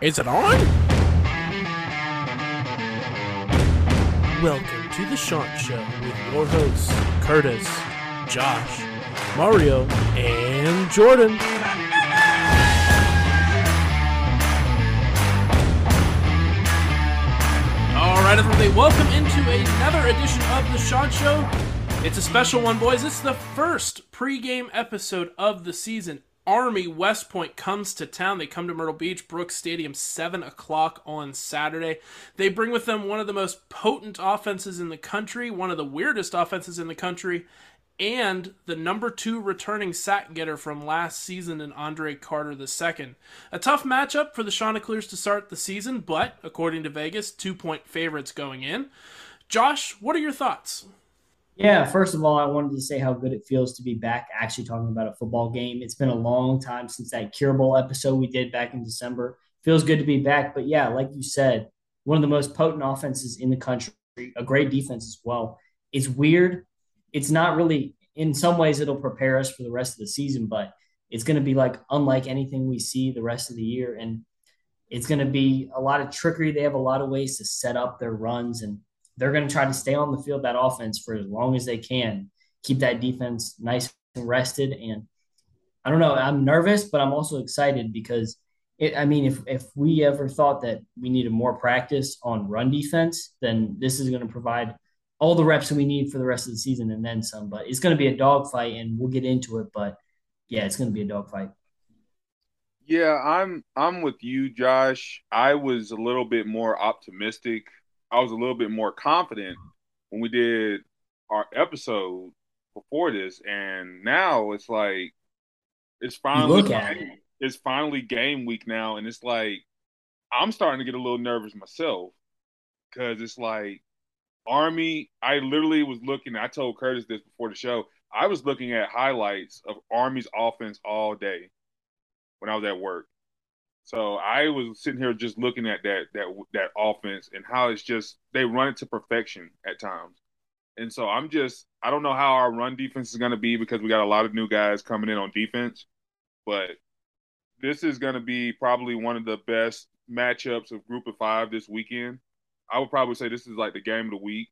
Is it on? Welcome to the Chant Show with your hosts, Curtis, Josh, Mario, and Jordan. All right, everybody, welcome into another edition of the Chant Show. It's a special one, boys. It's the first pregame episode of the season. Army West Point comes to town. They come to Myrtle Beach, Brooks Stadium, 7 o'clock on Saturday. They bring with them one of the most potent offenses in the country, one of the weirdest offenses in the country, and the number two returning sack getter from last season in Andre Carter II. A tough matchup for the Chanticleers to start the season, but according to Vegas, two point favorites going in. Josh, what are your thoughts? Yeah, first of all, I wanted to say how good it feels to be back actually talking about a football game. It's been a long time since that Cure Bowl episode we did back in December. Feels good to be back. But yeah, like you said, one of the most potent offenses in the country, a great defense as well. It's weird. It's not really, in some ways, it'll prepare us for the rest of the season, but it's going to be like unlike anything we see the rest of the year. And it's going to be a lot of trickery. They have a lot of ways to set up their runs and they're going to try to stay on the field that offense for as long as they can, keep that defense nice and rested. And I don't know, I'm nervous, but I'm also excited because it, I mean, if if we ever thought that we needed more practice on run defense, then this is going to provide all the reps that we need for the rest of the season and then some. But it's going to be a dogfight, and we'll get into it. But yeah, it's going to be a dogfight. Yeah, I'm I'm with you, Josh. I was a little bit more optimistic I was a little bit more confident when we did our episode before this, and now it's like it's finally game, it. it's finally game week now, and it's like I'm starting to get a little nervous myself because it's like Army. I literally was looking. I told Curtis this before the show. I was looking at highlights of Army's offense all day when I was at work, so I was sitting here just looking at that that that offense and how it's just they run it to perfection at times. And so I'm just I don't know how our run defense is going to be because we got a lot of new guys coming in on defense, but this is going to be probably one of the best matchups of Group of Five this weekend. I would probably say this is like the game of the week.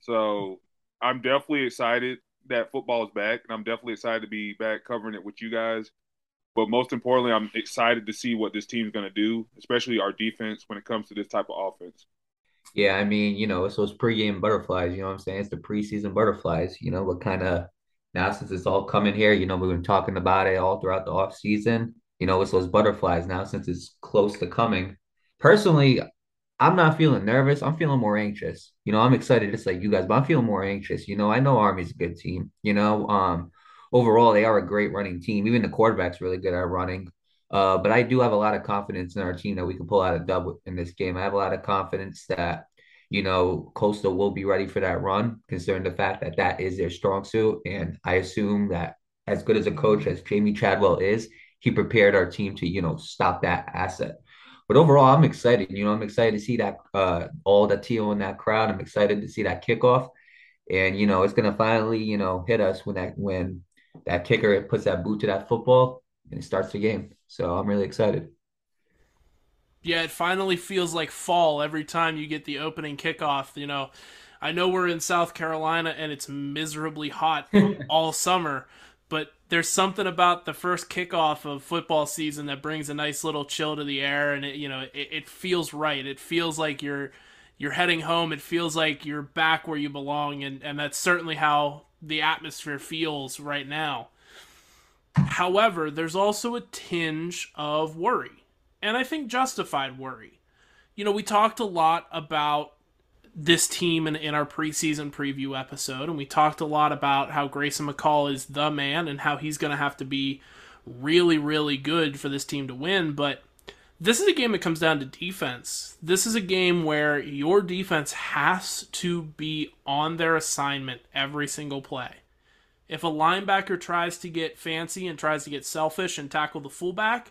So I'm definitely excited that football is back, and I'm definitely excited to be back covering it with you guys. But most importantly, I'm excited to see what this team's going to do, especially our defense when it comes to this type of offense. Yeah, I mean, you know, it's those pregame butterflies. You know what I'm saying? It's the preseason butterflies. You know, what kind of now since it's all coming here, you know, we've been talking about it all throughout the off season. You know, it's those butterflies now since it's close to coming. Personally, I'm not feeling nervous. I'm feeling more anxious. You know, I'm excited just like you guys, but I'm feeling more anxious. You know, I know Army's a good team. You know, um, overall, they are a great running team. Even the quarterback's really good at running. Uh, but I do have a lot of confidence in our team that we can pull out a dub in this game. I have a lot of confidence that, you know, Coastal will be ready for that run, considering the fact that that is their strong suit. And I assume that as good as a coach as Jamie Chadwell is, he prepared our team to, you know, stop that asset. But overall, I'm excited. You know, I'm excited to see that uh, all the teal in that crowd. I'm excited to see that kickoff, and you know, it's gonna finally, you know, hit us when that when that kicker it puts that boot to that football and it starts the game. So I'm really excited. Yeah, it finally feels like fall every time you get the opening kickoff. You know, I know we're in South Carolina and it's miserably hot all summer, but there's something about the first kickoff of football season that brings a nice little chill to the air, and it, you know, it, it feels right. It feels like you're you're heading home. It feels like you're back where you belong, and and that's certainly how the atmosphere feels right now. However, there's also a tinge of worry, and I think justified worry. You know, we talked a lot about this team in, in our preseason preview episode, and we talked a lot about how Grayson McCall is the man and how he's going to have to be really, really good for this team to win. But this is a game that comes down to defense. This is a game where your defense has to be on their assignment every single play. If a linebacker tries to get fancy and tries to get selfish and tackle the fullback,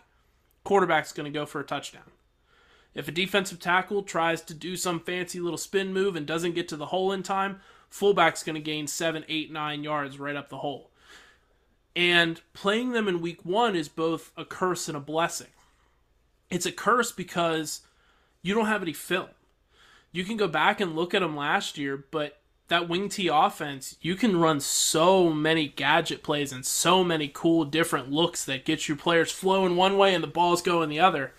quarterback's going to go for a touchdown. If a defensive tackle tries to do some fancy little spin move and doesn't get to the hole in time, fullback's going to gain seven, eight, nine yards right up the hole. And playing them in week one is both a curse and a blessing it's a curse because you don't have any film. You can go back and look at them last year, but that wing T offense, you can run so many gadget plays and so many cool different looks that get your players flowing one way and the balls going the other.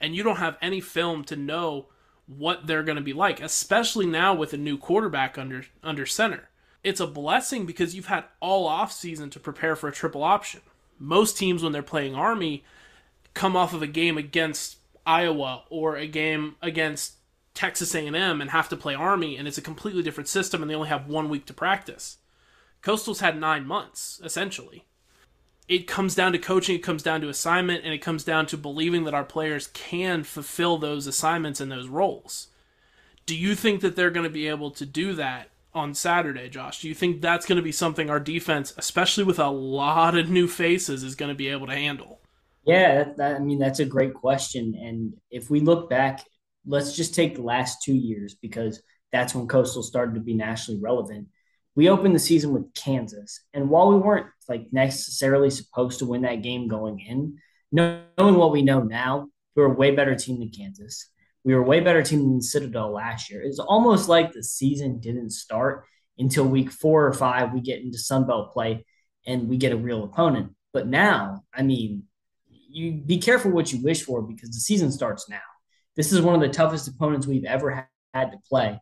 And you don't have any film to know what they're going to be like, especially now with a new quarterback under under center. It's a blessing because you've had all off season to prepare for a triple option. Most teams when they're playing Army come off of a game against Iowa or a game against Texas A&M and have to play Army, and it's a completely different system, and they only have one week to practice. Coastal's had nine months essentially. It comes down to coaching, it comes down to assignment, and it comes down to believing that our players can fulfill those assignments and those roles. Do you think that they're going to be able to do that on Saturday, Josh? Do you think that's going to be something our defense, especially with a lot of new faces, is going to be able to handle? Yeah, that, that, I mean that's a great question. And if we look back let's just take the last two years because that's when Coastal started to be nationally relevant. We opened the season with Kansas, and while we weren't like necessarily supposed to win that game going in, knowing what we know now, we were a way better team than Kansas. We were a way better team than Citadel last year. It's almost like the season didn't start until week four or five. We get into Sunbelt play and we get a real opponent. But now, I mean, you be careful what you wish for because the season starts now. This is one of the toughest opponents we've ever had to play.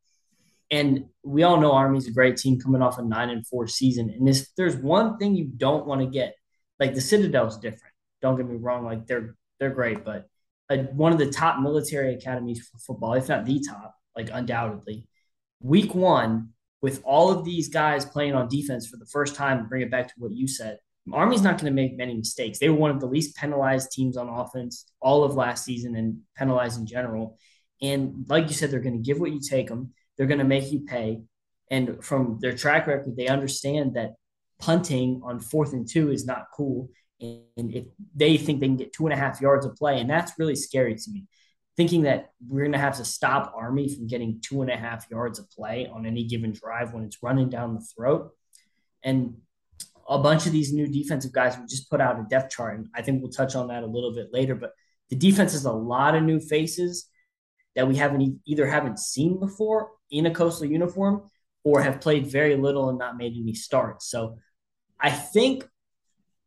And we all know Army's a great team coming off a nine and four season. And this, there's one thing you don't want to get, like the Citadel's different. Don't get me wrong, like they're they're great, but a, one of the top military academies for football, if not the top, like undoubtedly. Week one, with all of these guys playing on defense for the first time, bring it back to what you said. Army's not going to make many mistakes. They were one of the least penalized teams on offense all of last season and penalized in general. And like you said, they're going to give what you take them. They're going to make you pay. And from their track record, they understand that punting on fourth and two is not cool. And if they think they can get two and a half yards of play, and that's really scary to me. Thinking that we're going to have to stop Army from getting two and a half yards of play on any given drive when it's running down the throat. And a bunch of these new defensive guys we just put out a depth chart, and I think we'll touch on that a little bit later. But the defense has a lot of new faces that we haven't either haven't seen before in a coastal uniform or have played very little and not made any starts. So I think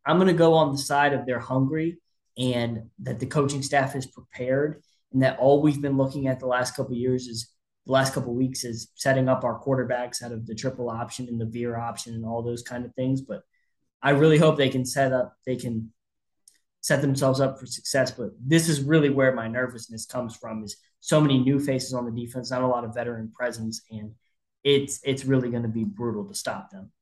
I'm going to go on the side of they're hungry and that the coaching staff is prepared and that all we've been looking at the last couple years is the last couple weeks is setting up our quarterbacks out of the triple option and the veer option and all those kind of things. But I really hope they can set up, they can set themselves up for success. But this is really where my nervousness comes from is so many new faces on the defense, not a lot of veteran presence, and it's it's really going to be brutal to stop them.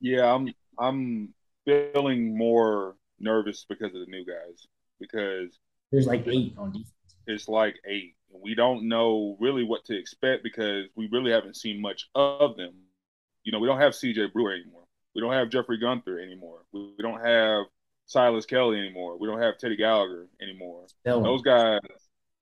Yeah, I'm I'm feeling more nervous because of the new guys because there's like eight on defense. It's like eight we don't know really what to expect because we really haven't seen much of them. You know, we don't have CJ Brewer anymore. We don't have Jeffrey Gunter anymore. We, we don't have Silas Kelly anymore. We don't have Teddy Gallagher anymore. Those guys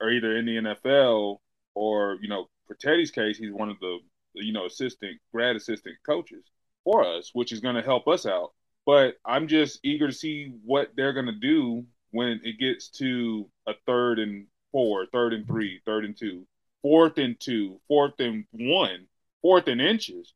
are either in the NFL or, you know, for Teddy's case, he's one of the, you know, assistant, grad assistant coaches for us, which is going to help us out. But I'm just eager to see what they're going to do when it gets to a third and four, third and three, third and two, fourth and two, fourth and one, fourth and inches.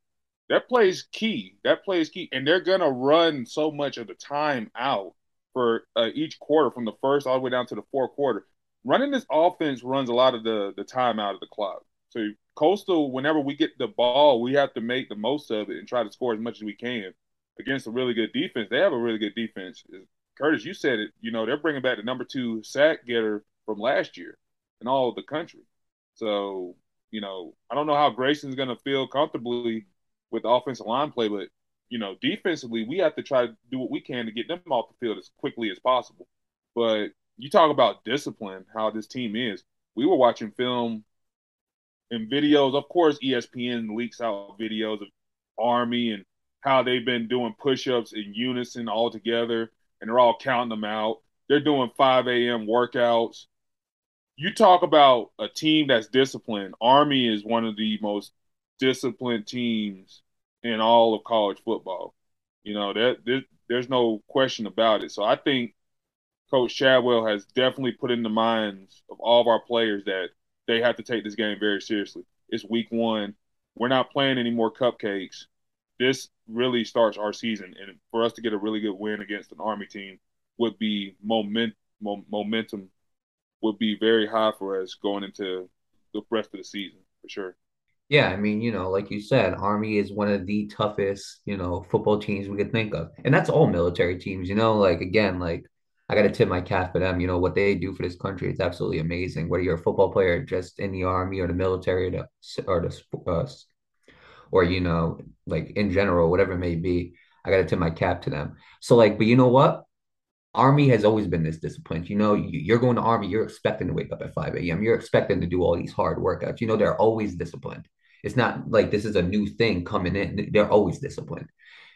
That plays key. That plays key, and they're gonna run so much of the time out for uh, each quarter, from the first all the way down to the fourth quarter. Running this offense runs a lot of the the time out of the clock. So Coastal, whenever we get the ball, we have to make the most of it and try to score as much as we can against a really good defense. They have a really good defense. Curtis, you said it. You know they're bringing back the number two sack getter from last year in all of the country. So, you know, I don't know how Grayson's going to feel comfortably with the offensive line play, but, you know, defensively, we have to try to do what we can to get them off the field as quickly as possible. But you talk about discipline, how this team is. We were watching film and videos. Of course, ESPN leaks out videos of Army and how they've been doing push ups in unison all together, and they're all counting them out. They're doing 5 a.m. workouts you talk about a team that's disciplined. Army is one of the most disciplined teams in all of college football. You know that there's no question about it. So I think Coach Chadwell has definitely put in the minds of all of our players that they have to take this game very seriously. It's week one. We're not playing any more cupcakes. This really starts our season, and for us to get a really good win against an Army team would be moment momentum would be very high for us going into the rest of the season for sure. Yeah, I mean, you know, like you said, Army is one of the toughest, you know, football teams we could think of. And that's all military teams, you know, like again, like I got to tip my cap for them. You know, what they do for this country, it's absolutely amazing. Whether you're a football player just in the Army or the military or the, or the uh, or you know, like in general, whatever it may be, I got to tip my cap to them. So like, but you know what? Army has always been this disciplined. You know, you're going to Army, you're expecting to wake up at 5 a.m. You're expecting to do all these hard workouts. You know, they're always disciplined. It's not like this is a new thing coming in. They're always disciplined.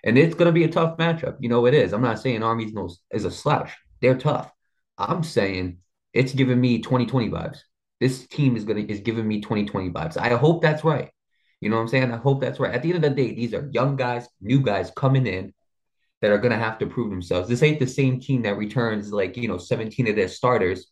And it's going to be a tough matchup. You know, it is. I'm not saying Army's no, is a slouch. They're tough. I'm saying it's giving me 2020 vibes. This team is going to is giving me 2020 vibes. I hope that's right. You know what I'm saying? I hope that's right. At the end of the day, these are young guys, new guys coming in that are going to have to prove themselves. This ain't the same team that returns like, you know, 17 of their starters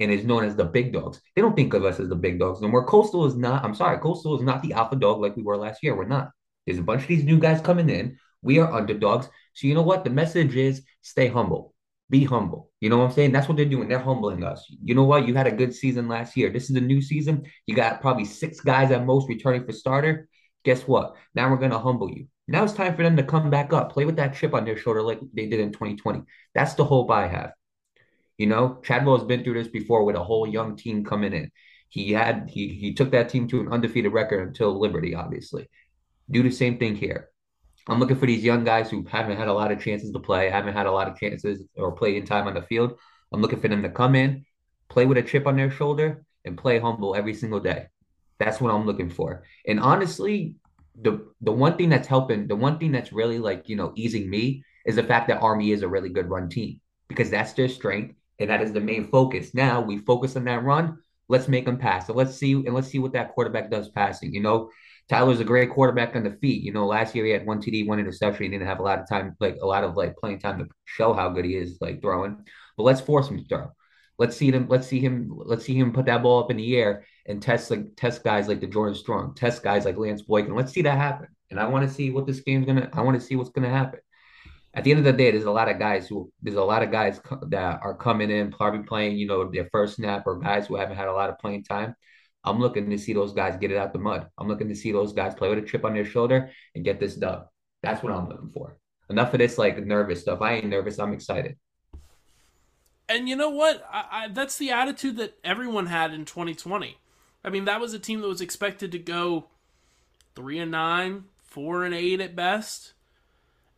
and is known as the big dogs. They don't think of us as the big dogs no more. Coastal is not, I'm sorry, Coastal is not the alpha dog like we were last year. We're not. There's a bunch of these new guys coming in. We are underdogs. So you know what? The message is stay humble. Be humble. You know what I'm saying? That's what they're doing. They're humbling us. You know what? You had a good season last year. This is a new season. You got probably six guys at most returning for starter. Guess what? Now we're going to humble you. Now it's time for them to come back up, play with that chip on their shoulder like they did in 2020. That's the hope I have. You know, Chadwell has been through this before with a whole young team coming in. He had he he took that team to an undefeated record until Liberty, obviously. Do the same thing here. I'm looking for these young guys who haven't had a lot of chances to play, haven't had a lot of chances or play in time on the field. I'm looking for them to come in, play with a chip on their shoulder, and play humble every single day. That's what I'm looking for. And honestly, the the one thing that's helping, the one thing that's really like you know easing me is the fact that Army is a really good run team because that's their strength and that is the main focus. Now we focus on that run. Let's make them pass. So let's see and let's see what that quarterback does passing. You know, Tyler's a great quarterback on the feet. You know, last year he had one TD, one interception. He didn't have a lot of time, like a lot of like playing time to show how good he is, like throwing. But let's force him to throw. Let's see him. Let's see him. Let's see him put that ball up in the air and test like test guys like the Jordan Strong, test guys like Lance Boykin. Let's see that happen. And I want to see what this game's gonna. I want to see what's gonna happen. At the end of the day, there's a lot of guys who there's a lot of guys that are coming in, probably playing, you know, their first snap or guys who haven't had a lot of playing time. I'm looking to see those guys get it out the mud. I'm looking to see those guys play with a chip on their shoulder and get this done. That's what I'm looking for. Enough of this like nervous stuff. I ain't nervous. I'm excited. And you know what? I, I, that's the attitude that everyone had in 2020. I mean, that was a team that was expected to go three and nine, four and eight at best,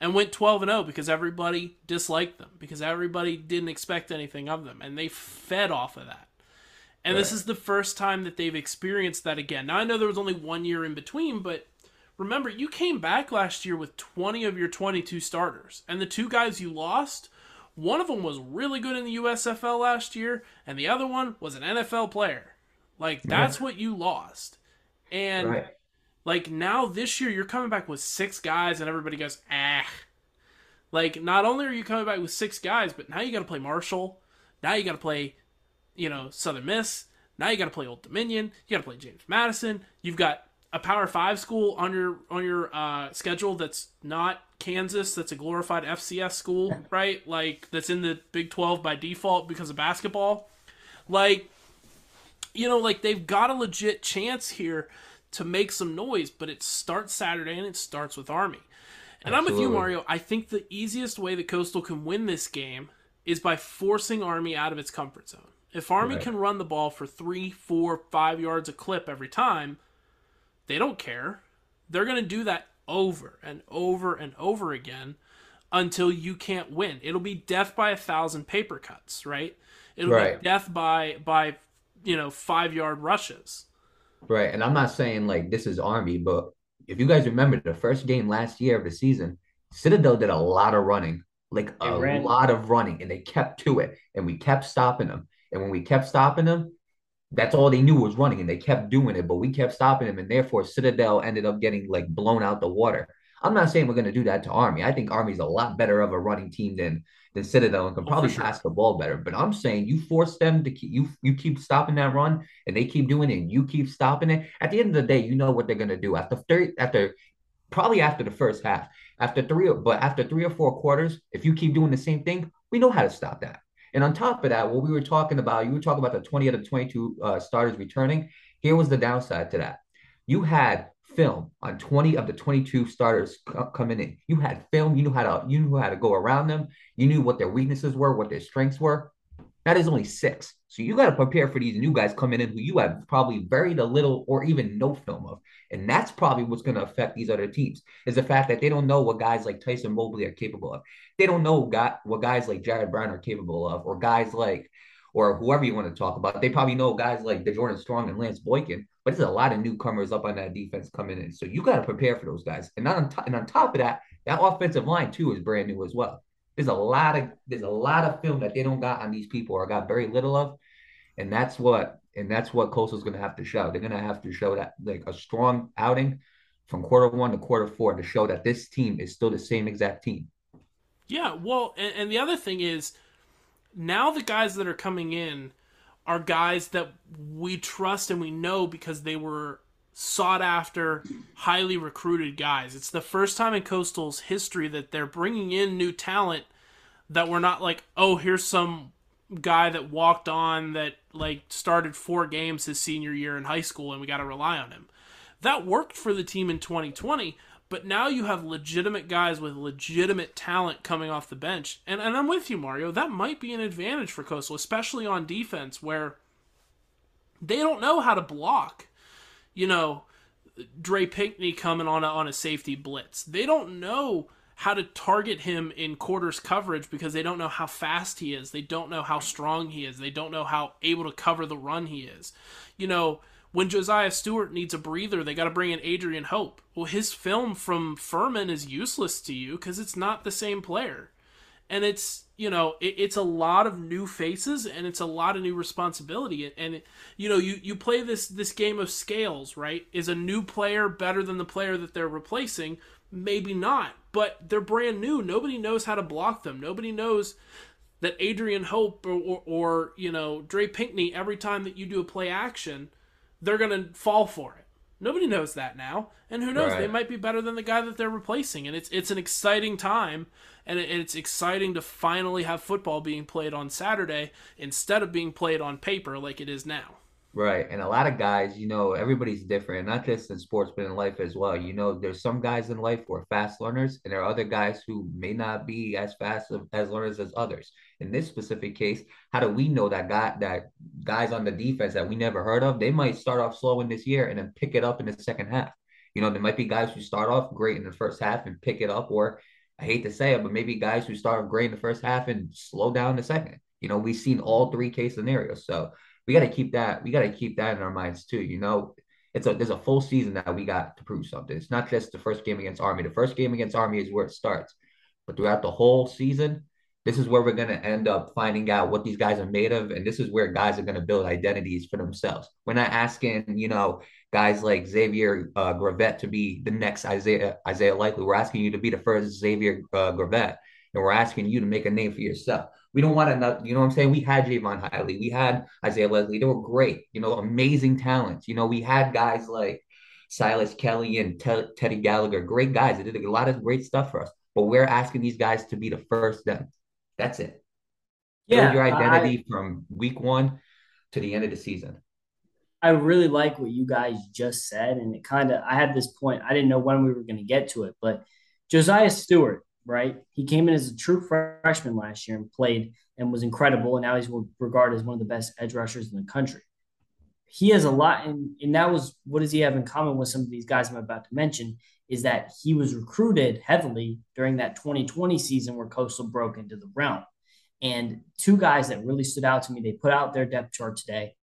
and went 12 and 0 because everybody disliked them because everybody didn't expect anything of them, and they fed off of that. And right. this is the first time that they've experienced that again. Now I know there was only one year in between, but remember you came back last year with 20 of your 22 starters, and the two guys you lost one of them was really good in the USFL last year, and the other one was an NFL player. Like that's yeah. what you lost. And right. like now this year you're coming back with six guys and everybody goes, "Ah." Like not only are you coming back with six guys, but now you got to play Marshall. Now you got to play, you know, Southern Miss. Now you got to play Old Dominion. You got to play James Madison. You've got a Power Five school on your on your uh, schedule that's not Kansas, that's a glorified FCS school, right? Like that's in the Big Twelve by default because of basketball. Like, you know, like they've got a legit chance here to make some noise, but it starts Saturday and it starts with Army. And Absolutely. I'm with you, Mario. I think the easiest way that Coastal can win this game is by forcing Army out of its comfort zone. If Army right. can run the ball for three, four, five yards a clip every time, they don't care. They're going to do that over and over and over again until you can't win. It'll be death by a thousand paper cuts, right? It'll right. be death by by you know five yard rushes. Right, and I'm not saying like this is Army, but if you guys remember the first game last year of the season, Citadel did a lot of running, like a lot of running, and they kept to it, and we kept stopping them. And when we kept stopping them, that's all they knew was running and they kept doing it, but we kept stopping them. And therefore, Citadel ended up getting like blown out the water. I'm not saying we're going to do that to Army. I think Army's a lot better of a running team than than Citadel and can oh, probably sure. pass the ball better. But I'm saying you force them to keep you you keep stopping that run and they keep doing it and you keep stopping it. At the end of the day, you know what they're going to do after 30 after probably after the first half. After three, but after three or four quarters, if you keep doing the same thing, we know how to stop that. And on top of that, what we were talking about, you were talking about the 20 out of 22 uh, starters returning. Here was the downside to that. You had film on 20 of the 22 starters coming in. You had film. You knew how to you knew how to go around them. You knew what their weaknesses were, what their strengths were. That is only six. So you got to prepare for these new guys coming in who you have probably very little or even no film of. And that's probably what's going to affect these other teams is the fact that they don't know what guys like Tyson Mobley are capable of. They don't know what guys like Jared Brown are capable of, or guys like, or whoever you want to talk about. They probably know guys like Jordan Strong and Lance Boykin, but there's a lot of newcomers up on that defense coming in. So you got to prepare for those guys. And on, and on top of that, that offensive line too is brand new as well. There's a lot of there's a lot of film that they don't got on these people or got very little of, and that's what and that's what Coastal's going to have to show. They're going to have to show that like a strong outing from quarter one to quarter four to show that this team is still the same exact team. Yeah, well, and, and the other thing is now the guys that are coming in are guys that we trust and we know because they were sought after, highly recruited guys. It's the first time in Coastal's history that they're bringing in new talent that we're not like, oh, here's some guy that walked on that like started four games his senior year in high school and we got to rely on him. That worked for the team in 2020, but now you have legitimate guys with legitimate talent coming off the bench. And and I'm with you Mario, that might be an advantage for Coastal, especially on defense where they don't know how to block you know, Dre Pinkney coming on a, on a safety blitz. They don't know how to target him in quarters coverage because they don't know how fast he is. They don't know how strong he is. They don't know how able to cover the run he is. You know, when Josiah Stewart needs a breather, they got to bring in Adrian Hope. Well, his film from Furman is useless to you because it's not the same player. And it's you know it, it's a lot of new faces and it's a lot of new responsibility and, you know you you play this this game of scales right is a new player better than the player that they're replacing maybe not but they're brand new. Nobody knows how to block them. Nobody knows that adrian hope or, or, or you know dre pinkney every time that you do a play action they're gonna fall for it. Nobody knows that now. And who knows? Right. they might be better than the guy that they're replacing. And it's it's an exciting time. And it's exciting to finally have football being played on Saturday instead of being played on paper like it is now. Right. And a lot of guys, you know, everybody's different, not just in sports, but in life as well. You know, there's some guys in life who are fast learners, and there are other guys who may not be as fast as learners as others. In this specific case, how do we know that guy that guys on the defense that we never heard of, they might start off slow in this year and then pick it up in the second half. You know, there might be guys who start off great in the first half and pick it up, or I hate to say it, but maybe guys who start great in the first half and slow down the second. You know, we've seen all three case scenarios. So we got to keep that. We got to keep that in our minds too. You know, it's a there's a full season that we got to prove something. It's not just the first game against Army. The first game against Army is where it starts, but throughout the whole season, this is where we're going to end up finding out what these guys are made of, and this is where guys are going to build identities for themselves. We're not asking, you know, guys like Xavier uh, Gravett to be the next Isaiah Isaiah Likely. We're asking you to be the first Xavier uh, Gravett, and we're asking you to make a name for yourself. We don't want to, you know what I'm saying? We had Jaivon Heiligh, we had Isaiah Leslie. They were great, you know, amazing talents. You know, we had guys like Silas Kelly and Teddy Gallagher, great guys. They did a lot of great stuff for us. But we're asking these guys to be the first them. That's it. Yeah, Build your identity I, from week one to the end of the season. I really like what you guys just said, and it kind of I had this point. I didn't know when we were going to get to it, but Josiah Stewart, right? He came in as a true freshman last year and played and was incredible, and now he's regarded as one of the best edge rushers in the country. He has a lot, and, and that was what does he have in common with some of these guys I'm about to mention? Is that he was recruited heavily during that 2020 season where Coastal broke into the realm. And two guys that really stood out to me, they put out their depth chart today.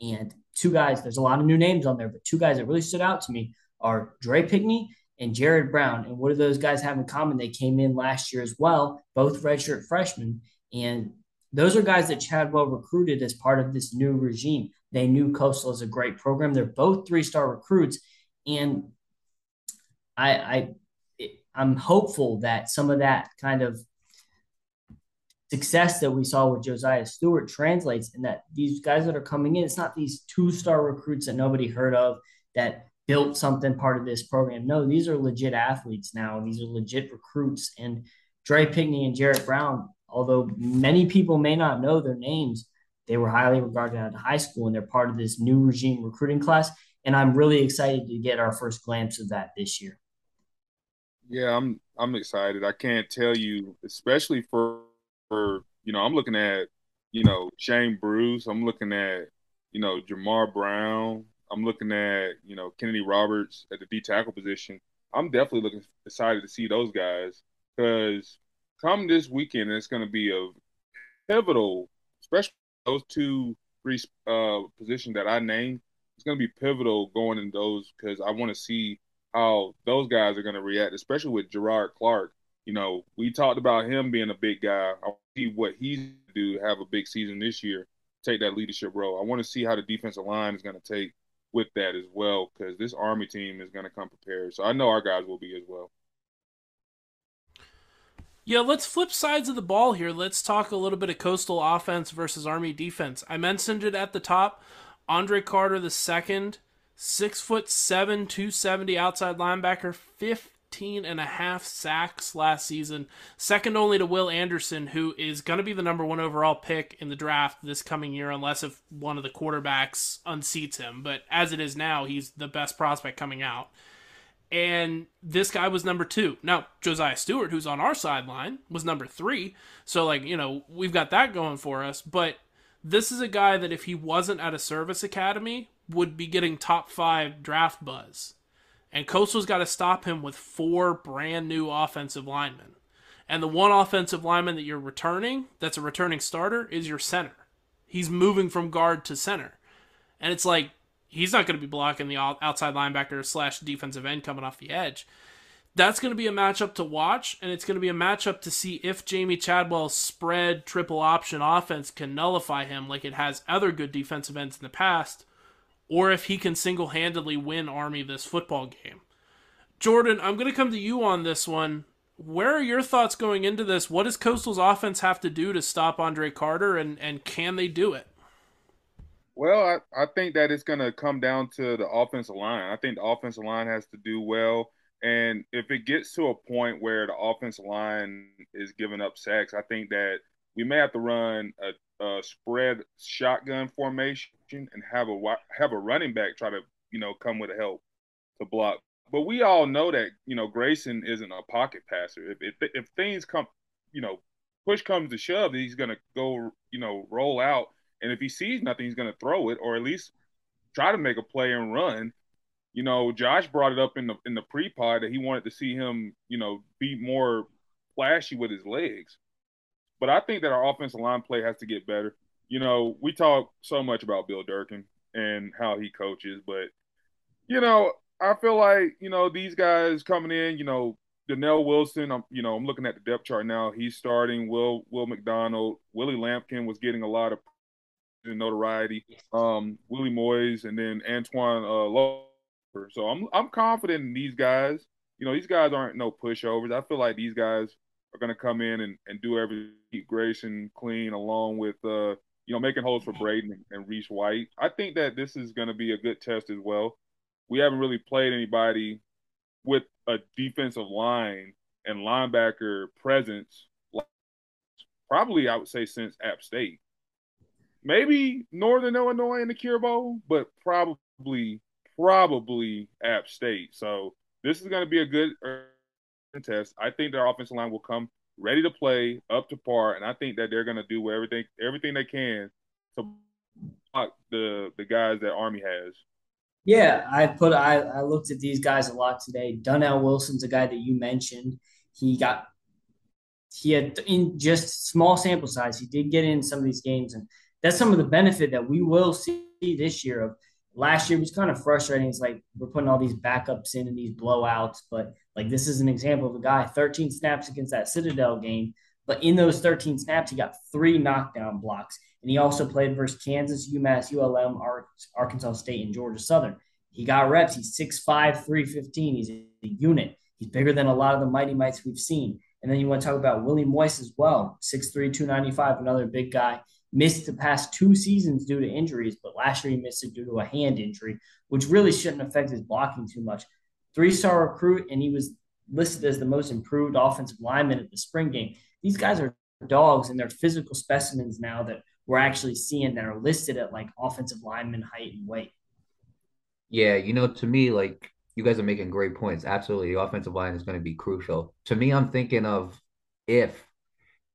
And two guys, there's a lot of new names on there, but two guys that really stood out to me are Dre Pinkney and Jared Brown. And what do those guys have in common? They came in last year as well, both redshirt freshmen. And those are guys that Chadwell recruited as part of this new regime. They knew Coastal is a great program. They're both three star recruits. And I, I, I'm hopeful that some of that kind of success that we saw with Josiah Stewart translates and that these guys that are coming in, it's not these two star recruits that nobody heard of that built something part of this program. No, these are legit athletes now. These are legit recruits. And Dre Pinckney and Jared Brown, although many people may not know their names, they were highly regarded out of high school and they're part of this new regime recruiting class. And I'm really excited to get our first glimpse of that this year. Yeah, I'm I'm excited. I can't tell you, especially for for you know, I'm looking at you know Shane Bruce. I'm looking at you know Jamar Brown. I'm looking at you know Kennedy Roberts at the D tackle position. I'm definitely looking excited to see those guys because come this weekend, it's going to be a pivotal, especially those two three uh, positions that I named. It's going to be pivotal going in those because I want to see how those guys are going to react, especially with Gerard Clark. You know, we talked about him being a big guy. I see what he's do have a big season this year, take that leadership role. I want to see how the defensive line is going to take with that as well because this Army team is going to come prepared. So I know our guys will be as well. Yeah, let's flip sides of the ball here. Let's talk a little bit of coastal offense versus Army defense. I mentioned it at the top. Andre Carter the second Six foot seven, 270 outside linebacker, 15 and a half sacks last season. Second only to Will Anderson, who is going to be the number one overall pick in the draft this coming year, unless if one of the quarterbacks unseats him. But as it is now, he's the best prospect coming out. And this guy was number two. Now, Josiah Stewart, who's on our sideline, was number three. So, like, you know, we've got that going for us. But this is a guy that if he wasn't at a service academy would be getting top five draft buzz. And Coastal's got to stop him with four brand new offensive linemen. And the one offensive lineman that you're returning, that's a returning starter, is your center. He's moving from guard to center. And it's like, he's not going to be blocking the outside linebacker slash defensive end coming off the edge. That's going to be a matchup to watch, and it's going to be a matchup to see if Jamie Chadwell's spread triple option offense can nullify him like it has other good defensive ends in the past, or if he can single handedly win Army this football game. Jordan, I'm going to come to you on this one. Where are your thoughts going into this? What does Coastal's offense have to do to stop Andre Carter, and, and can they do it? Well, I, I think that it's going to come down to the offensive line. I think the offensive line has to do well. And if it gets to a point where the offensive line is giving up sacks, I think that we may have to run a uh, spread shotgun formation and have a have a running back try to you know come with a help to block. But we all know that you know Grayson isn't a pocket passer. If if, if things come, you know, push comes to shove, he's gonna go you know roll out, and if he sees nothing, he's gonna throw it or at least try to make a play and run. You know, Josh brought it up in the in the pre pod that he wanted to see him, you know, be more flashy with his legs. But I think that our offensive line play has to get better. You know, we talk so much about Bill Durkin and how he coaches, but you know, I feel like you know these guys coming in. You know, Dannell Wilson. I'm you know I'm looking at the depth chart now. He's starting. Will Will McDonald, Willie Lampkin was getting a lot of notoriety. Um, Willie Moyes, and then Antoine uh, Loper. So I'm I'm confident in these guys. You know, these guys aren't no pushovers. I feel like these guys are going to come in and, and do everything keep Grayson clean, along with uh, you know making holes for Braydon and, and Reese White. I think that this is going to be a good test as well. We haven't really played anybody with a defensive line and linebacker presence, probably I would say since App State. Maybe Northern Illinois in the Cure Bowl, but probably probably App State. So this is going to be a good uh, test. I think their offensive line will come ready to play, up to par, and I think that they're going to do everything everything they can to block the the guys that Army has. Yeah, I put I, I looked at these guys a lot today. Dannell Wilson's a guy that you mentioned. He got he had in just small sample size. He did get in some of these games, and that's some of the benefit that we will see this year of last year was kind of frustrating. It's like we're putting all these backups in and these blowouts, but like this is an example of a guy 13 snaps against that Citadel game, but in those 13 snaps he got three knockdown blocks, and he also played versus Kansas, UMass, ULM, Arkansas State, and Georgia Southern. He got reps. He's 6'5", 315. He's a unit. He's bigger than a lot of the mighty mites we've seen. And then you want to talk about Willie Moise as well, 6'3, 295, another big guy. Missed the past two seasons due to injuries, but last year he missed it due to a hand injury, which really shouldn't affect his blocking too much. Three star recruit, and he was listed as the most improved offensive lineman at the spring game. These guys are dogs and they're physical specimens now that we're actually seeing that are listed at like offensive lineman height and weight. Yeah, you know, to me, like you guys are making great points. Absolutely, the offensive line is going to be crucial. To me, I'm thinking of if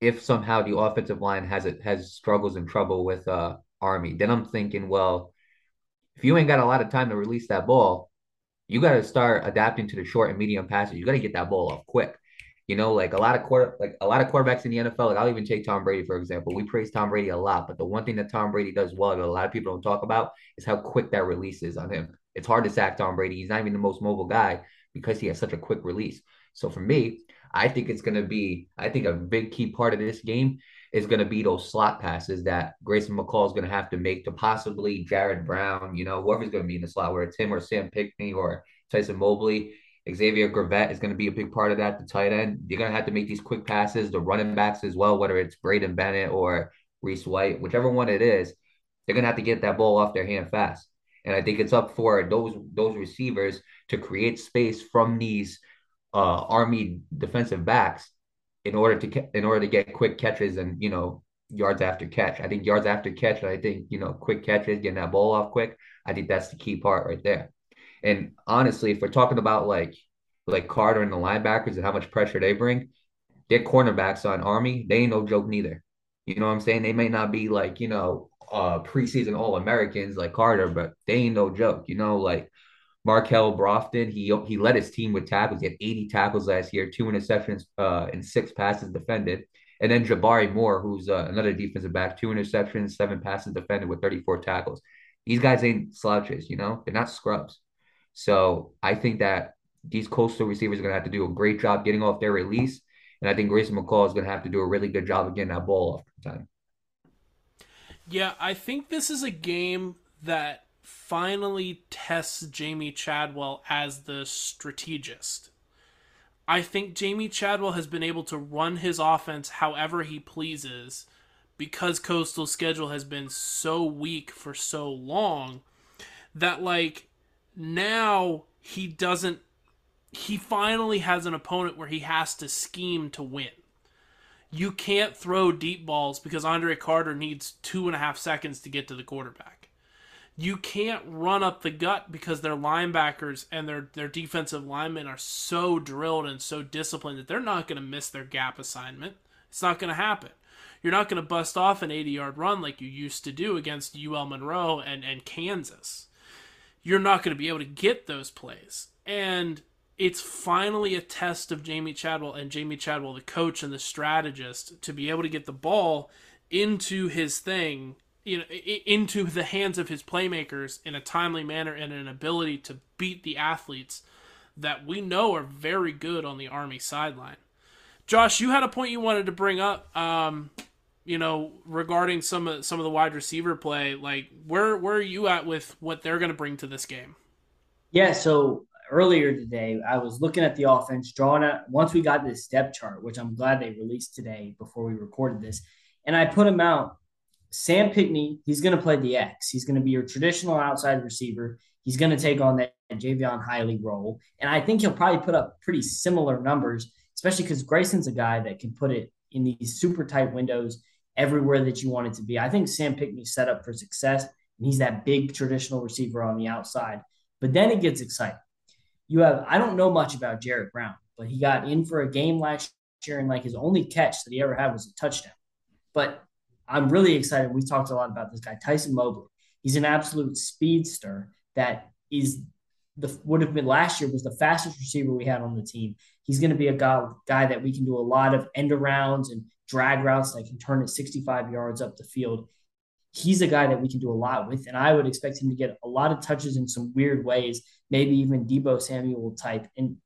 if somehow the offensive line has it has struggles and trouble with uh Army, then I'm thinking, well, if you ain't got a lot of time to release that ball, you got to start adapting to the short and medium passes. You got to get that ball off quick. You know, like a lot of quarter, like a lot of quarterbacks in the NFL. Like I'll even take Tom Brady for example. We praise Tom Brady a lot, but the one thing that Tom Brady does well that a lot of people don't talk about is how quick that release is on him. It's hard to sack Tom Brady. He's not even the most mobile guy because he has such a quick release. So for me, I think it's going to be, I think a big key part of this game is going to be those slot passes that Grayson McCall is going to have to make to possibly Jared Brown, you know, whoever's going to be in the slot, where it's him or Sam Pinckney or Tyson Mobley. Xavier Gravett is going to be a big part of that, the tight end. You're going to have to make these quick passes, the running backs as well, whether it's Braydon Bennett or Reese White, whichever one it is, they're going to have to get that ball off their hand fast. And I think it's up for those those receivers to create space from these uh, Army defensive backs in order to in order to get quick catches and you know yards after catch. I think yards after catch. I think you know quick catches, getting that ball off quick. I think that's the key part right there. And honestly, if we're talking about like like Carter and the linebackers and how much pressure they bring, their cornerbacks on Army, they ain't no joke neither. You know what I'm saying? They may not be like you know uh preseason All Americans like Carter, but they ain't no joke. You know, like Marquel Broughton, he he led his team with tackles. He had 80 tackles last year, two interceptions uh, and six passes defended. And then Jabari Moore, who's uh, another defensive back, two interceptions, seven passes defended with 34 tackles. These guys ain't slouches, you know, they're not scrubs. So I think that these coastal receivers are going to have to do a great job getting off their release. And I think Grayson McCall is going to have to do a really good job of getting that ball off time. Yeah, I think this is a game that finally tests Jamie Chadwell as the strategist. I think Jamie Chadwell has been able to run his offense however he pleases because Coastal's schedule has been so weak for so long that like now he doesn't he finally has an opponent where he has to scheme to win. You can't throw deep balls because Andre Carter needs two and a half seconds to get to the quarterback. You can't run up the gut because their linebackers and their, their defensive linemen are so drilled and so disciplined that they're not going to miss their gap assignment. It's not going to happen. You're not going to bust off an 80 yard run like you used to do against UL Monroe and, and Kansas you're not going to be able to get those plays. And it's finally a test of Jamie Chadwell and Jamie Chadwell, the coach and the strategist, to be able to get the ball into his thing, you know, into the hands of his playmakers in a timely manner and an ability to beat the athletes that we know are very good on the Army sideline. Josh, you had a point you wanted to bring up. Um, you know, regarding some of some of the wide receiver play, like where where are you at with what they're going to bring to this game? Yeah, so earlier today, I was looking at the offense, drawing out once we got this depth chart, which I'm glad they released today before we recorded this, and I put them out. Sam Pinckney, he's going to play the X. He's going to be your traditional outside receiver. He's going to take on that Jaivon Heiligh role, and I think he'll probably put up pretty similar numbers, especially because Grayson's a guy that can put it in these super tight windows everywhere that you want it to be. I think Sam Pinckney's set up for success, and he's that big traditional receiver on the outside. But then it gets exciting. You have, I don't know much about Jared Brown, but he got in for a game last year, and like his only catch that he ever had was a touchdown. But I'm really excited. We talked a lot about this guy, Tyson Mobley. He's an absolute speedster that is the would have been last year was the fastest receiver we had on the team. He's going to be a guy, guy that we can do a lot of end arounds and drag routes that can turn it 65 yards up the field. He's a guy that we can do a lot with, and I would expect him to get a lot of touches in some weird ways, maybe even Deebo Samuel type. And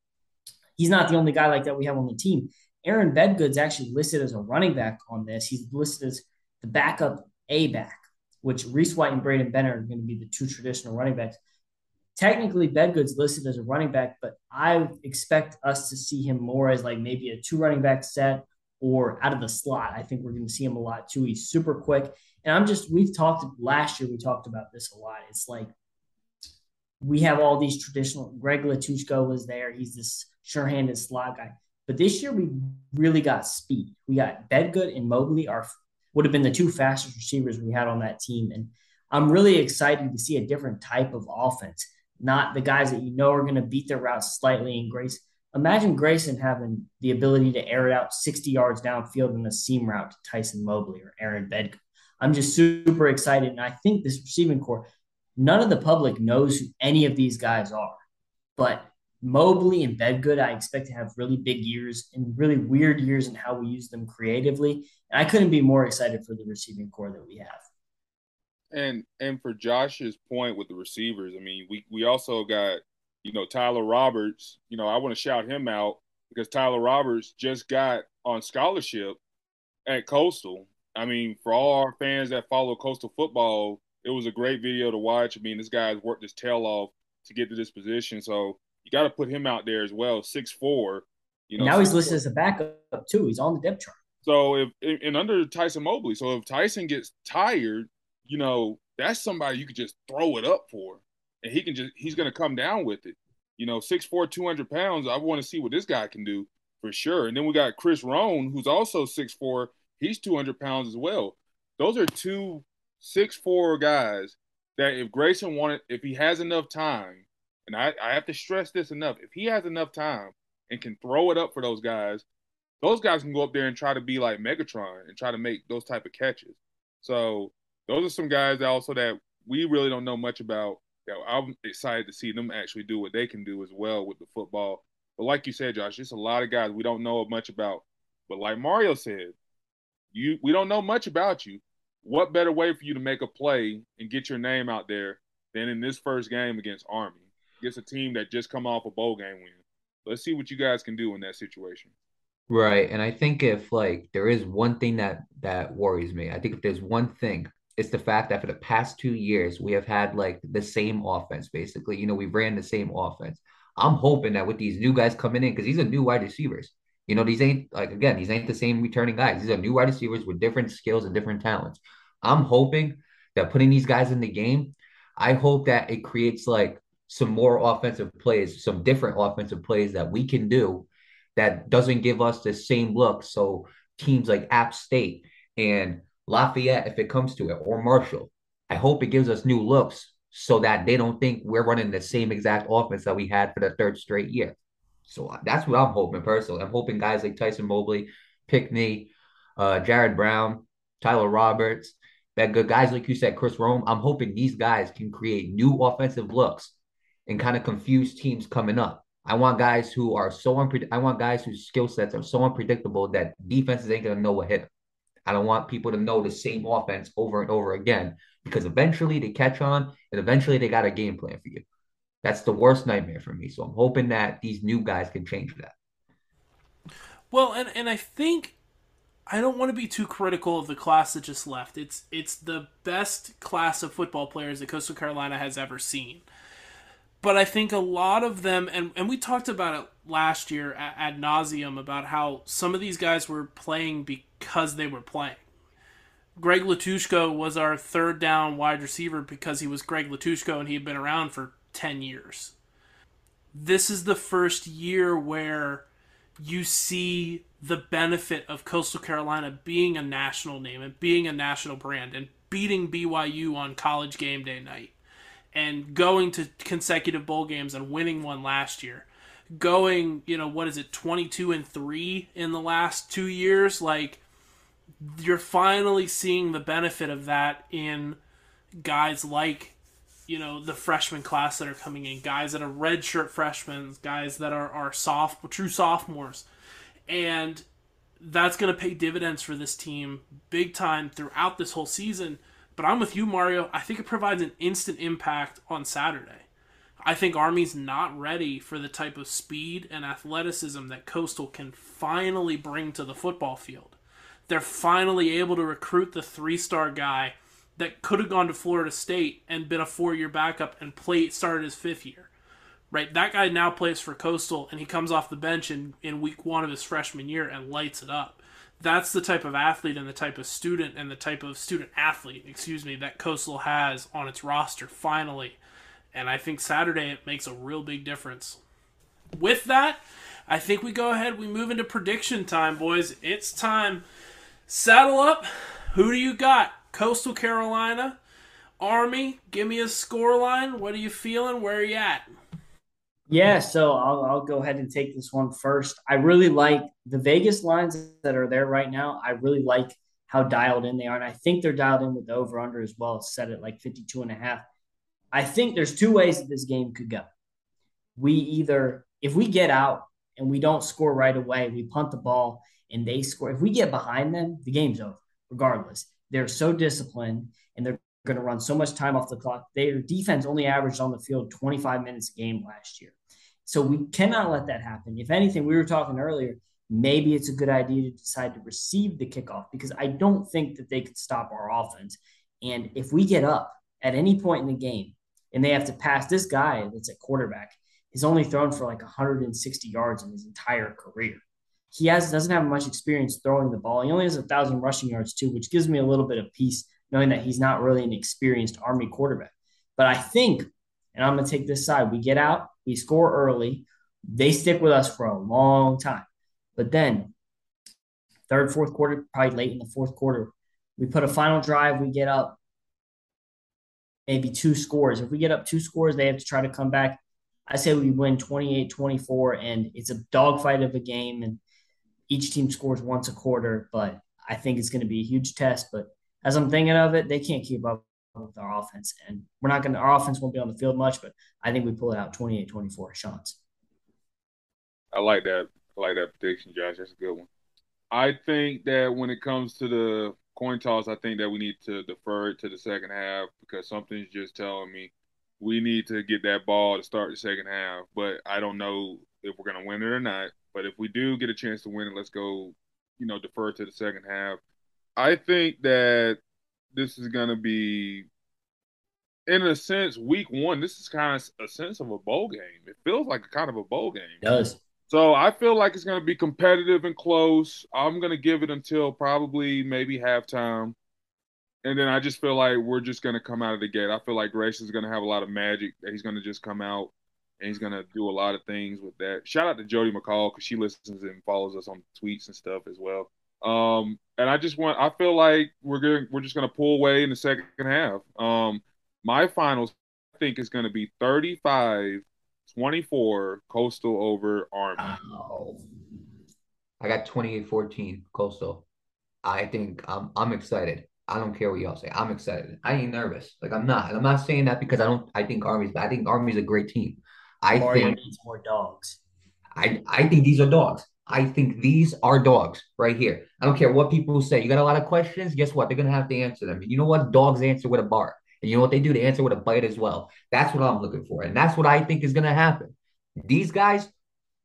he's not the only guy like that we have on the team. Aaron Bedgood's actually listed as a running back on this. He's listed as the backup A back, which Reese White and Braydon Bennett are going to be the two traditional running backs. technically Bedgood's listed as a running back, but I expect us to see him more as like maybe a two running back set or out of the slot. I think we're going to see him a lot too. He's super quick. And I'm just, we've talked last year, we talked about this a lot. It's like we have all these traditional, Greg Latushko was there. He's this sure handed slot guy. But this year we really got speed. We got Bedgood and Mobley are would have been the two fastest receivers we had on that team. And I'm really excited to see a different type of offense, not the guys that you know are going to beat their routes slightly and Grace. Imagine Grayson having the ability to air it out 60 yards downfield in a seam route to Tyson Mobley or Aaron Bedgood. I'm just super excited. And I think this receiving core, none of the public knows who any of these guys are. But Mobley and Bedgood, I expect to have really big years and really weird years in how we use them creatively. And I couldn't be more excited for the receiving core that we have. And and for Josh's point with the receivers, I mean, we we also got, you know, Tyler Roberts. You know, I want to shout him out because Tyler Roberts just got on scholarship at Coastal. I mean, for all our fans that follow Coastal football, it was a great video to watch. I mean, this guy's worked his tail off to get to this position. So you got to put him out there as well. Six four. You know, now he's listed as a backup too. He's on the depth chart. So if and under Tyson Mobley, so if Tyson gets tired, you know that's somebody you could just throw it up for, and he can just he's going to come down with it. You know, 6'4", 200 pounds. I want to see what this guy can do for sure. And then we got Chris Roan, who's also 6'4". He's 200 pounds as well. Those are two six four guys that if Grayson wanted, if he has enough time, and I, I have to stress this enough. If he has enough time and can throw it up for those guys, those guys can go up there and try to be like Megatron and try to make those type of catches. So those are some guys also that we really don't know much about. That I'm excited to see them actually do what they can do as well with the football. But like you said, Josh, just a lot of guys we don't know much about. But like Mario said, you we don't know much about you. What better way for you to make a play and get your name out there than in this first game against Army? Against a team that just come off a bowl game win. Let's see what you guys can do in that situation. Right. And I think if like there is one thing that that worries me, I think if there's one thing, it's the fact that for the past two years we have had like the same offense basically. You know, we ran the same offense. I'm hoping that with these new guys coming in, because these are new wide receivers. You know, these ain't like again, these ain't the same returning guys. These are new wide receivers with different skills and different talents. I'm hoping that putting these guys in the game, I hope that it creates like some more offensive plays, some different offensive plays that we can do that doesn't give us the same look. So teams like App State and Lafayette, if it comes to it, or Marshall, I hope it gives us new looks so that they don't think we're running the same exact offense that we had for the third straight year. So that's what I'm hoping personally. I'm hoping guys like Tyson Mobley, Pickney, uh, Jared Brown, Tyler Roberts, that good guys like you said, Chris Rome. I'm hoping these guys can create new offensive looks and kind of confuse teams coming up. I want guys who are so unpredictable. I want guys whose skill sets are so unpredictable that defenses ain't gonna know what hit them. I don't want people to know the same offense over and over again because eventually they catch on and eventually they got a game plan for you. That's the worst nightmare for me. So I'm hoping that these new guys can change that. Well, and and I think I don't want to be too critical of the class that just left. It's it's the best class of football players that Coastal Carolina has ever seen but I think a lot of them, and, and we talked about it last year ad, ad nauseum about how some of these guys were playing because they were playing. Greg Latushko was our third down wide receiver because he was Greg Latushko and he had been around for 10 years. This is the first year where you see the benefit of Coastal Carolina being a national name and being a national brand and beating BYU on college game day night and going to consecutive bowl games and winning one last year. Going you know what is it 22 and 3 in the last 2 years like you're finally seeing the benefit of that in guys like you know the freshman class that are coming in guys that are redshirt freshmen guys that are are soft true sophomores. And that's going to pay dividends for this team big time throughout this whole season but I'm with you, Mario. I think it provides an instant impact on Saturday. I think Army's not ready for the type of speed and athleticism that Coastal can finally bring to the football field. They're finally able to recruit the three star guy that could have gone to Florida State and been a four year backup and played started his fifth year. Right, that guy now plays for Coastal, and he comes off the bench in, in week one of his freshman year and lights it up. That's the type of athlete and the type of student and the type of student athlete, excuse me, that Coastal has on its roster finally. And I think Saturday it makes a real big difference. With that, I think we go ahead, we move into prediction time, boys. It's time. Saddle up. Who do you got? Coastal Carolina, Army. Give me a score line. What are you feeling? Where are you at? Yeah, so I'll, I'll go ahead and take this one first. I really like the Vegas lines that are there right now. I really like how dialed in they are. And I think they're dialed in with the over under as well. It's set at like 52 and a half. I think there's two ways that this game could go. We either, if we get out and we don't score right away, we punt the ball and they score. If we get behind them, the game's over, regardless. They're so disciplined and they're going to run so much time off the clock. Their defense only averaged on the field 25 minutes a game last year. So we cannot let that happen. If anything, we were talking earlier, maybe it's a good idea to decide to receive the kickoff because I don't think that they could stop our offense. And if we get up at any point in the game and they have to pass this guy that's at quarterback, he's only thrown for like 160 yards in his entire career he has doesn't have much experience throwing the ball. He only has a thousand rushing yards too, which gives me a little bit of peace knowing that he's not really an experienced Army quarterback. But I think, and I'm going to take this side. We get out, we score early, they stick with us for a long time. But then, third, fourth quarter, probably late in the fourth quarter, we put a final drive. We get up maybe two scores. If we get up two scores, they have to try to come back. I say we win 28 24, and it's a dogfight of a game. And each team scores once a quarter, but I think it's going to be a huge test. But as I'm thinking of it, they can't keep up with our offense. And we're not going to, our offense won't be on the field much, but I think we pull it out 28 24 shots. I like that. I like that prediction, Josh. That's a good one. I think that when it comes to the coin toss, I think that we need to defer it to the second half because something's just telling me we need to get that ball to start the second half. But I don't know if we're going to win it or not. But if we do get a chance to win it, let's go, you know, defer to the second half. I think that this is going to be, in a sense, week one. This is kind of a sense of a bowl game. It feels like a kind of a bowl game. It does. So I feel like it's going to be competitive and close. I'm going to give it until probably maybe halftime. And then I just feel like we're just going to come out of the gate. I feel like Grace is going to have a lot of magic that he's going to just come out and he's gonna do a lot of things with that. Shout out to Jody McCall because she listens and follows us on tweets and stuff as well. Um, and I just want I feel like we're going we're just gonna pull away in the second half. Um, my finals I think is gonna be 35 24 coastal over army. Oh. I got 28-14 coastal. I think I'm I'm excited. I don't care what y'all say. I'm excited. I ain't nervous. Like I'm not. And I'm not saying that because I don't I think Army's I think Army's a great team. I Mario think needs more dogs. I, I think these are dogs. I think these are dogs right here. I don't care what people say. You got a lot of questions. Guess what? They're gonna have to answer them. You know what? Dogs answer with a bark. And you know what they do? They answer with a bite as well. That's what I'm looking for. And that's what I think is gonna happen. These guys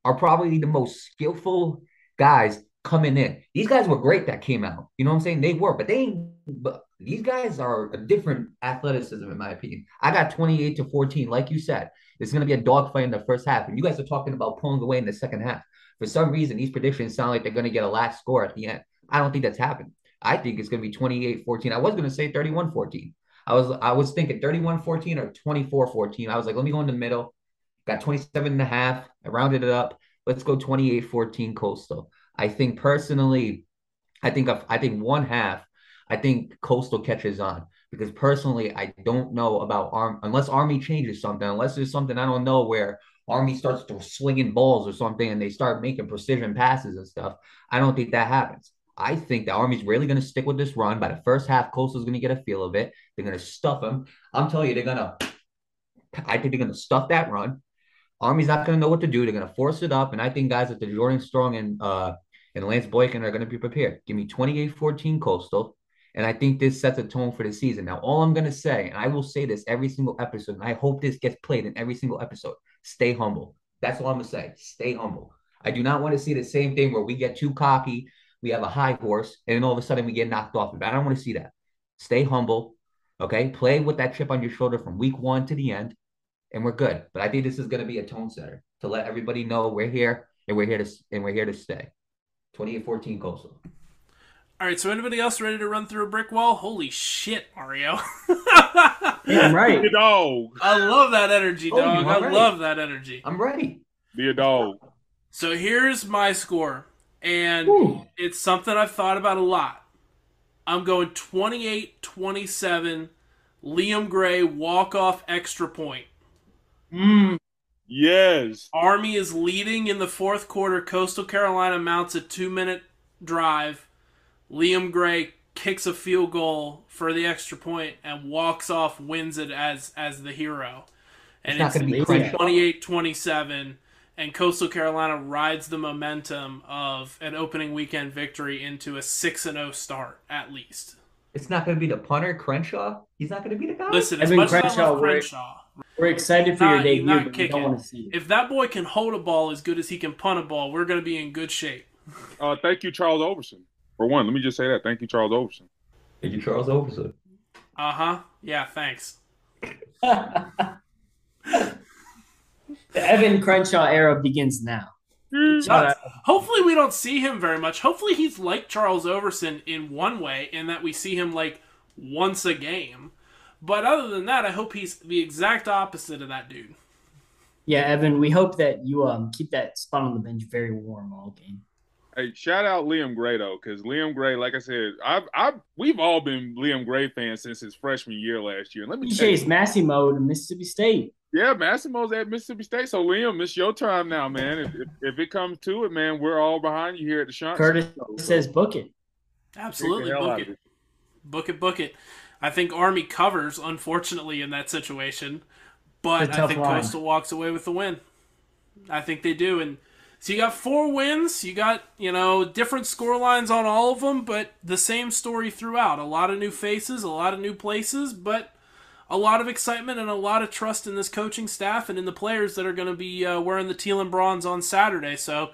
are probably the most skillful guys coming in. These guys were great that came out. You know what I'm saying? They were, but they but these guys are a different athleticism, in my opinion. I got 28 to 14, like you said. It's going to be a dogfight in the first half. And you guys are talking about pulling away in the second half. For some reason, these predictions sound like they're going to get a last score at the end. I don't think that's happened. I think it's going to be 28 14. I was going to say 31 14. I was I was thinking 31 14 or 24 14. I was like, let me go in the middle. Got 27 and a half. I rounded it up. Let's go 28 14 coastal. I think personally, I think I think one half, I think coastal catches on because personally, I don't know about arm unless Army changes something, unless there's something I don't know where Army starts swinging balls or something and they start making precision passes and stuff. I don't think that happens. I think the Army's really going to stick with this run. By the first half, Coastal's going to get a feel of it. They're going to stuff them. I'm telling you, they're going to. I think they're going to stuff that run. Army's not going to know what to do. They're going to force it up, and I think guys like the Jordan Strong and uh and Lance Boykin are going to be prepared. Give me 28-14 Coastal. And I think this sets a tone for the season. Now, all I'm going to say, and I will say this every single episode, and I hope this gets played in every single episode stay humble. That's all I'm to say. Stay humble. I do not want to see the same thing where we get too cocky, we have a high horse, and then all of a sudden we get knocked off of. I don't want to see that. Stay humble. Okay, play with that chip on your shoulder from week one to the end, and we're good. But I think this is to be a tone setter to let everybody know we're here and we're here to and we're here to stay. 28-14 Coastal. All right, so anybody else ready to run through a brick wall? Holy shit, Mario! yeah, I'm right. Be a dog. I love that energy, Oh, dog. you I are right. love that energy. I'm ready. Be a dog. So here's my score, and Ooh. it's something I've thought about a lot. I'm going 28 27, Liam Gray walk off extra point. Mm, Yes. Army is leading in the fourth quarter. Coastal Carolina mounts a two minute drive. Liam Gray kicks a field goal for the extra point and walks off, wins it as as the hero. And It's not going to be amazing. Crenshaw. 28 27 and coastal carolina rides the momentum of an opening weekend victory into a 6 and 0 start at least It's not going to be the punter Crenshaw. He's not going to be the guy. listen as Evan much as i Crenshaw, love we're- crenshaw we're excited for Not- your debut, not but we kicking. don't want to see it. if that boy can hold a ball as good as he can punt a ball we're going to be in good shape Uh, thank you, Charles Ouverson. For one, let me just say that. Thank you, Charles Ouverson. Thank you, Charles Ouverson. uh-huh yeah thanks the Evan Crenshaw era begins now. Shout out. hopefully we don't see him very much hopefully he's like charles ouverson in one way in that we see him like once a game but other than that i hope he's the exact opposite of that dude Yeah, Evan, we hope that you um keep that spot on the bench very warm all game. Hey, shout out Liam Gray though, because Liam Gray, like I said, I've, I've, we've all been Liam Gray fans since his freshman year last year. Let me tell DJ's Massimo to Mississippi State. yeah, Massimo's at Mississippi State. So Liam, it's your time now, man. If, if, if it comes to it, man, we're all behind you here at the Chant. Curtis Show. says book it. absolutely Take the hell book it it. book it, book it. I think Army covers, unfortunately, in that situation, but It's a I tough think line. Coastal walks away with the win. I think they do, and so you got four wins. You got you know different score lines on all of them, but the same story throughout. A lot of new faces, a lot of new places, but a lot of excitement and a lot of trust in this coaching staff and in the players that are going to be uh, wearing the teal and bronze on Saturday. So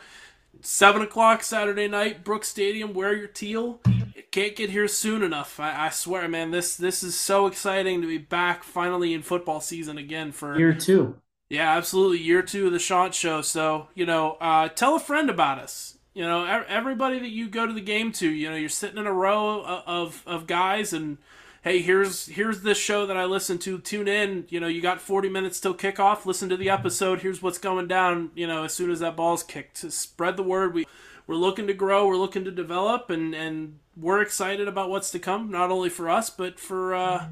seven o'clock Saturday night, Brooks Stadium. Wear your teal. It can't get here soon enough. I, I swear, man. This this is so exciting to be back finally in football season again for Year two. Yeah, absolutely. Year two of the Chant Show. So, you know, uh, tell a friend about us. You know, everybody that you go to the game to, you know, you're sitting in a row o- of, of guys and, hey, here's here's this show that I listen to. Tune in. You know, you got 40 minutes till kickoff. Listen to the episode. Here's what's going down, you know, as soon as that ball's kicked. Spread the word. We, we're looking to grow. We're looking to develop. And, and we're excited about what's to come, not only for us, but for uh,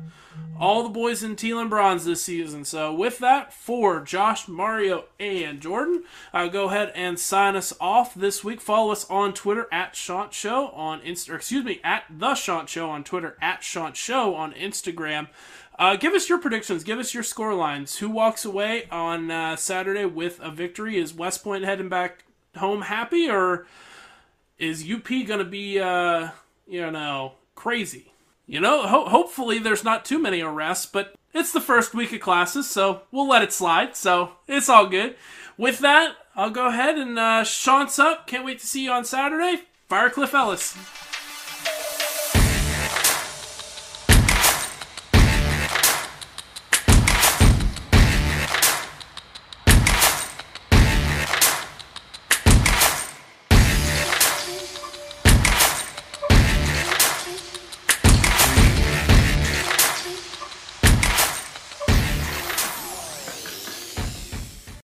all the boys in teal and bronze this season. So with that, for Josh, Mario, and Jordan, I'll go ahead and sign us off this week. Follow us on Twitter at Chant Show on Insta, excuse me, at the Chant Show on Twitter, at Chant Show on Instagram. Uh, give us your predictions. Give us your score lines. Who walks away on uh, Saturday with a victory? Is West Point heading back home happy, or is UP to be, uh, you know, crazy? You know, ho- hopefully there's not too many arrests, but it's the first week of classes, so we'll let it slide. So it's all good. With that, I'll go ahead and uh, Chant's up. Can't wait to see you on Saturday. Firecliff Ellis.